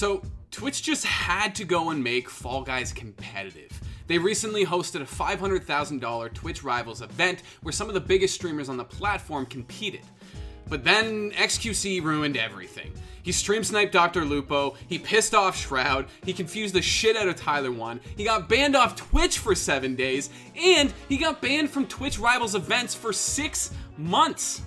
So, Twitch just had to go and make Fall Guys competitive. They recently hosted a $500,000 Twitch Rivals event where some of the biggest streamers on the platform competed. But then XQC ruined everything. He stream sniped Dr. Lupo, he pissed off Shroud, he confused the shit out of Tyler 1, he got banned off Twitch for seven days, and he got banned from Twitch Rivals events for six months.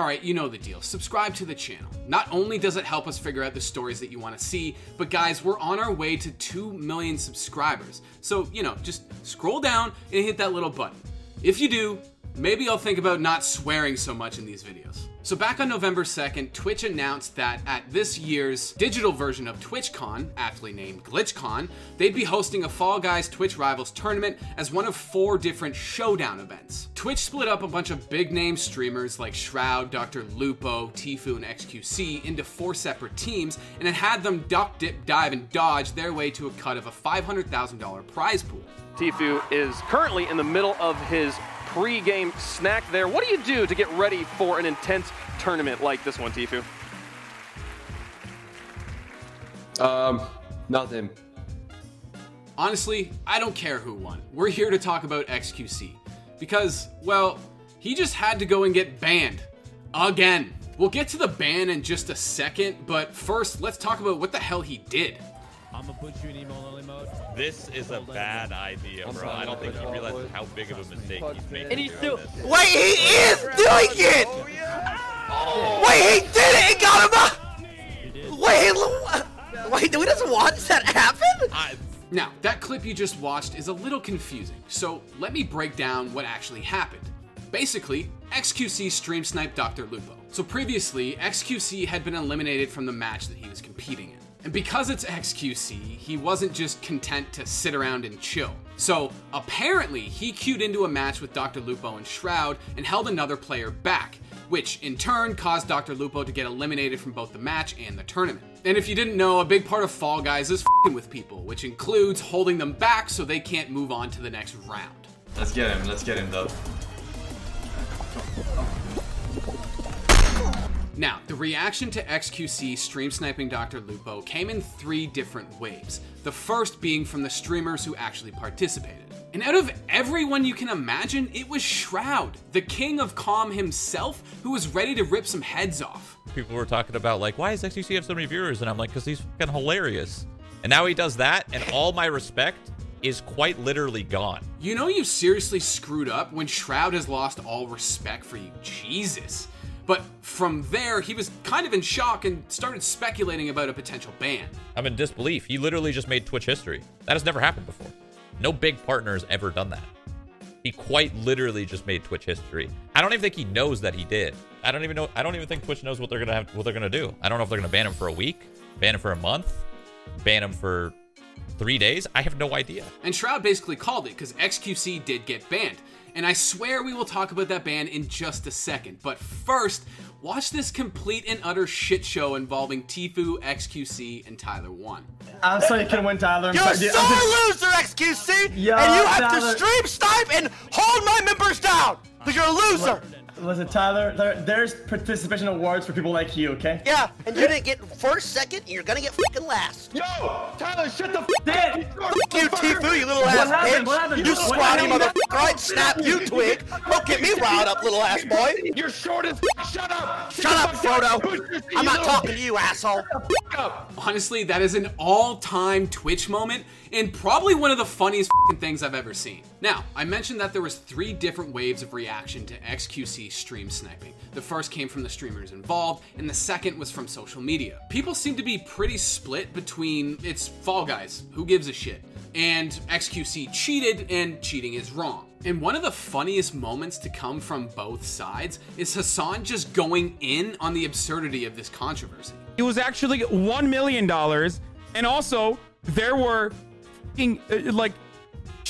Alright, you know the deal. Subscribe to the channel. Not only does it help us figure out the stories that you want to see, but guys, we're on our way to 2 million subscribers. So, you know, just scroll down and hit that little button. If you do, maybe I'll think about not swearing so much in these videos. So back on November 2nd, Twitch announced that at this year's digital version of TwitchCon, aptly named GlitchCon, they'd be hosting a Fall Guys Twitch Rivals tournament as one of four different showdown events. Twitch split up a bunch of big name streamers like Shroud, Dr. Lupo, Tfue, and XQC into four separate teams, and it had them duck, dip, dive, and dodge their way to a cut of a $500,000 prize pool. Tfue is currently in the middle of his pre-game snack there. What do you do to get ready for an intense tournament like this one, Tfue? Um, nothing. Honestly, I don't care who won. We're here to talk about XQC. Because, well, he just had to go and get banned. Again. We'll get to the ban in just a second, but first, let's talk about what the hell he did. I'm gonna put you in emo only mode. This is a bad idea, bro. I don't think he realizes how big of a mistake he's making. And he's doing still. this. Wait, he is doing it! Oh, Wait, he did it! He got him up! Wait, wait, do we just watch that happen? I, Now, that clip you just watched is a little confusing, so let me break down what actually happened. Basically, XQC stream sniped Dr. Lupo. So previously, XQC had been eliminated from the match that he was competing in. And because it's XQC, he wasn't just content to sit around and chill. So apparently, he queued into a match with Dr. Lupo and Shroud and held another player back, which in turn caused Dr. Lupo to get eliminated from both the match and the tournament. And if you didn't know, a big part of Fall Guys is fing with people, which includes holding them back so they can't move on to the next round. Let's get him. Let's get him though. Now, the reaction to XQC stream sniping Dr. Lupo came in three different waves. The first being from the streamers who actually participated. And out of everyone you can imagine, it was Shroud, the king of calm himself, who was ready to rip some heads off. people were talking about like, why does XQC have so many viewers? And I'm like, because he's fucking hilarious. And now he does that, and all my respect is quite literally gone. You know you've seriously screwed up when Shroud has lost all respect for you. Jesus. But from there, he was kind of in shock and started speculating about a potential ban. I'm in disbelief. He literally just made Twitch history. That has never happened before. No big partner has ever done that. He quite literally just made Twitch history. I don't even think he knows that he did. I don't even know. I don't even think Twitch knows what they're gonna have, what they're gonna do. I don't know if they're gonna ban him for a week, ban him for a month, ban him for three days. I have no idea. And Shroud basically called it because XQC did get banned. And I swear we will talk about that ban in just a second. But first, watch this complete and utter shit show involving Tfue, XQC, and Tyler 1. I'm sorry you couldn't win, Tyler. You're a sorry. sore I'm loser, XQC! Yo, and you have Tyler. to stream snipe and hold my members down! Because you're a loser! Listen, Tyler, there, there's participation awards for people like you, okay? Yeah, and you didn't get first, second, and you're gonna get fucking last. Yo, Tyler, shut the f up. Fuck you, Tfue, you little What ass happened? bitch! What happened? You What squatty happened? motherfucker! I'd snap you, twig! Don't get me riled up, little ass boy! You're short as f- Shut up. Shut up, Frodo! I'm not talking to you, asshole! Honestly, that is an all time Twitch moment and probably one of the funniest fing things I've ever seen. Now, I mentioned that there was three different waves of reaction to XQC stream sniping. The first came from the streamers involved, and the second was from social media. People seem to be pretty split between it's Fall Guys, who gives a shit, and XQC cheated, and cheating is wrong. And one of the funniest moments to come from both sides is Hassan just going in on the absurdity of this controversy. It was actually one million dollars, and also there were uh, like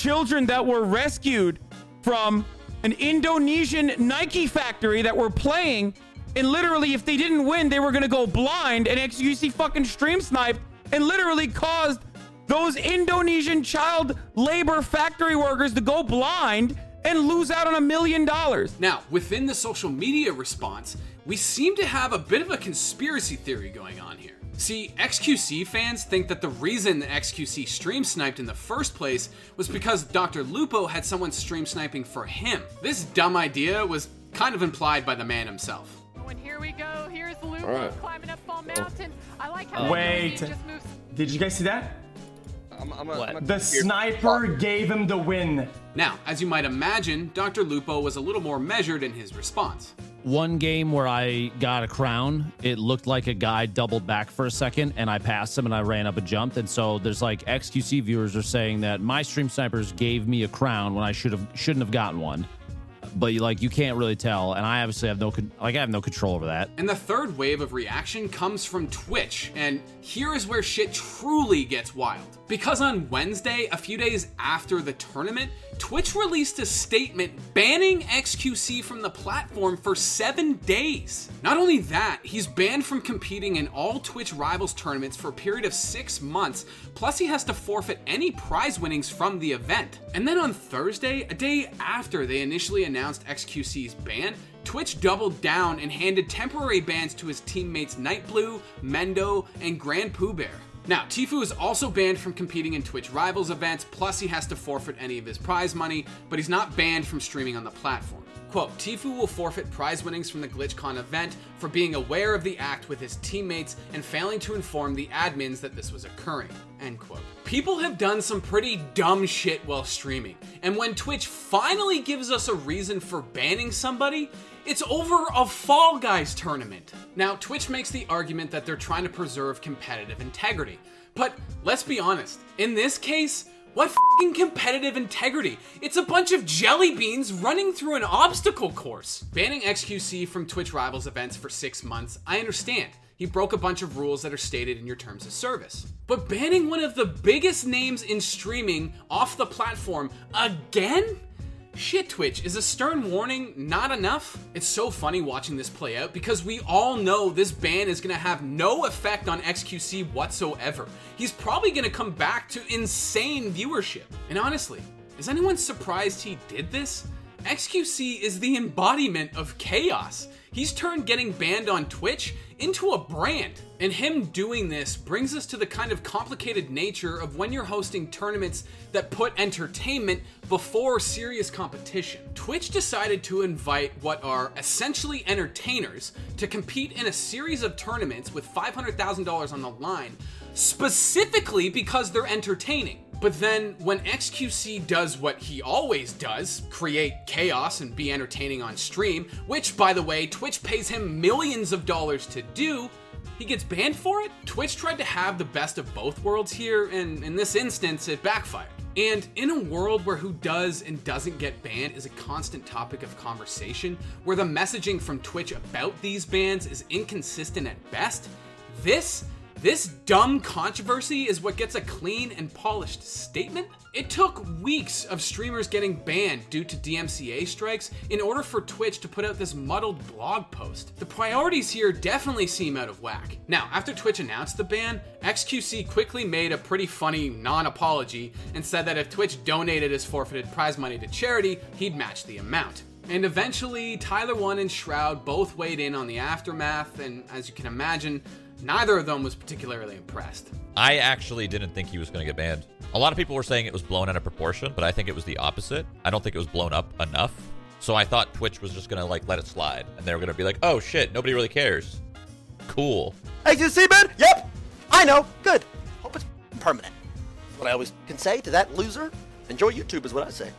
children that were rescued from an Indonesian Nike factory that were playing, and literally, if they didn't win, they were gonna go blind. And XQC fucking stream sniped and literally caused those Indonesian child labor factory workers to go blind and lose out on a million dollars. Now, within the social media response, we seem to have a bit of a conspiracy theory going on here. See, XQC fans think that the reason that XQC stream sniped in the first place was because Dr. Lupo had someone stream sniping for him. This dumb idea was kind of implied by the man himself. And here we go. Here's Lupo All right. climbing up Fall oh. Mountain. I like how Wait. he just moves. Did you guys see that? I'm, I'm a, What? I'm a The sniper gave him the win. Now, as you might imagine, Dr. Lupo was a little more measured in his response. One game where I got a crown, it looked like a guy doubled back for a second and I passed him and I ran up and jumped. And so there's like XQC viewers are saying that my stream snipers gave me a crown when I should have shouldn't have gotten one. But you like you can't really tell, and I obviously have no con- like I have no control over that. And the third wave of reaction comes from Twitch, and here is where shit truly gets wild. Because on Wednesday, a few days after the tournament, Twitch released a statement banning XQC from the platform for seven days. Not only that, he's banned from competing in all Twitch Rivals tournaments for a period of six months, plus he has to forfeit any prize winnings from the event. And then on Thursday, a day after they initially announced XQC's ban, Twitch doubled down and handed temporary bans to his teammates Nightblue, Mendo, and Grand Pooh Bear. Now, Tfue is also banned from competing in Twitch Rivals events, plus he has to forfeit any of his prize money, but he's not banned from streaming on the platform. Quote, Tfue will forfeit prize winnings from the GlitchCon event for being aware of the act with his teammates and failing to inform the admins that this was occurring. End quote. People have done some pretty dumb shit while streaming, and when Twitch finally gives us a reason for banning somebody, it's over a Fall Guys tournament. Now, Twitch makes the argument that they're trying to preserve competitive integrity. But let's be honest, in this case, what fing competitive integrity? It's a bunch of jelly beans running through an obstacle course. Banning XQC from Twitch Rivals events for six months, I understand. He broke a bunch of rules that are stated in your terms of service. But banning one of the biggest names in streaming off the platform again? Shit, Twitch, is a stern warning not enough? It's so funny watching this play out because we all know this ban is gonna have no effect on XQC whatsoever. He's probably gonna come back to insane viewership. And honestly, is anyone surprised he did this? XQC is the embodiment of chaos. He's turned getting banned on Twitch into a brand. And him doing this brings us to the kind of complicated nature of when you're hosting tournaments that put entertainment before serious competition. Twitch decided to invite what are essentially entertainers to compete in a series of tournaments with $500,000 on the line, specifically because they're entertaining. But then, when XQC does what he always does create chaos and be entertaining on stream, which, by the way, Twitch pays him millions of dollars to do, he gets banned for it? Twitch tried to have the best of both worlds here, and in this instance, it backfired. And in a world where who does and doesn't get banned is a constant topic of conversation, where the messaging from Twitch about these bans is inconsistent at best, this this dumb controversy is what gets a clean and polished statement? It took weeks of streamers getting banned due to DMCA strikes in order for Twitch to put out this muddled blog post. The priorities here definitely seem out of whack. Now, after Twitch announced the ban, XQC quickly made a pretty funny non apology and said that if Twitch donated his forfeited prize money to charity, he'd match the amount. And eventually, Tyler One and Shroud both weighed in on the aftermath, and as you can imagine, neither of them was particularly impressed. I actually didn't think he was going to get banned. A lot of people were saying it was blown out of proportion, but I think it was the opposite. I don't think it was blown up enough. So I thought Twitch was just going to like let it slide, and they were going to be like, "Oh shit, nobody really cares." Cool. Hey, you see, ban? Yep. I know. Good. Hope it's permanent. What I always can say to that loser, enjoy YouTube is what I say.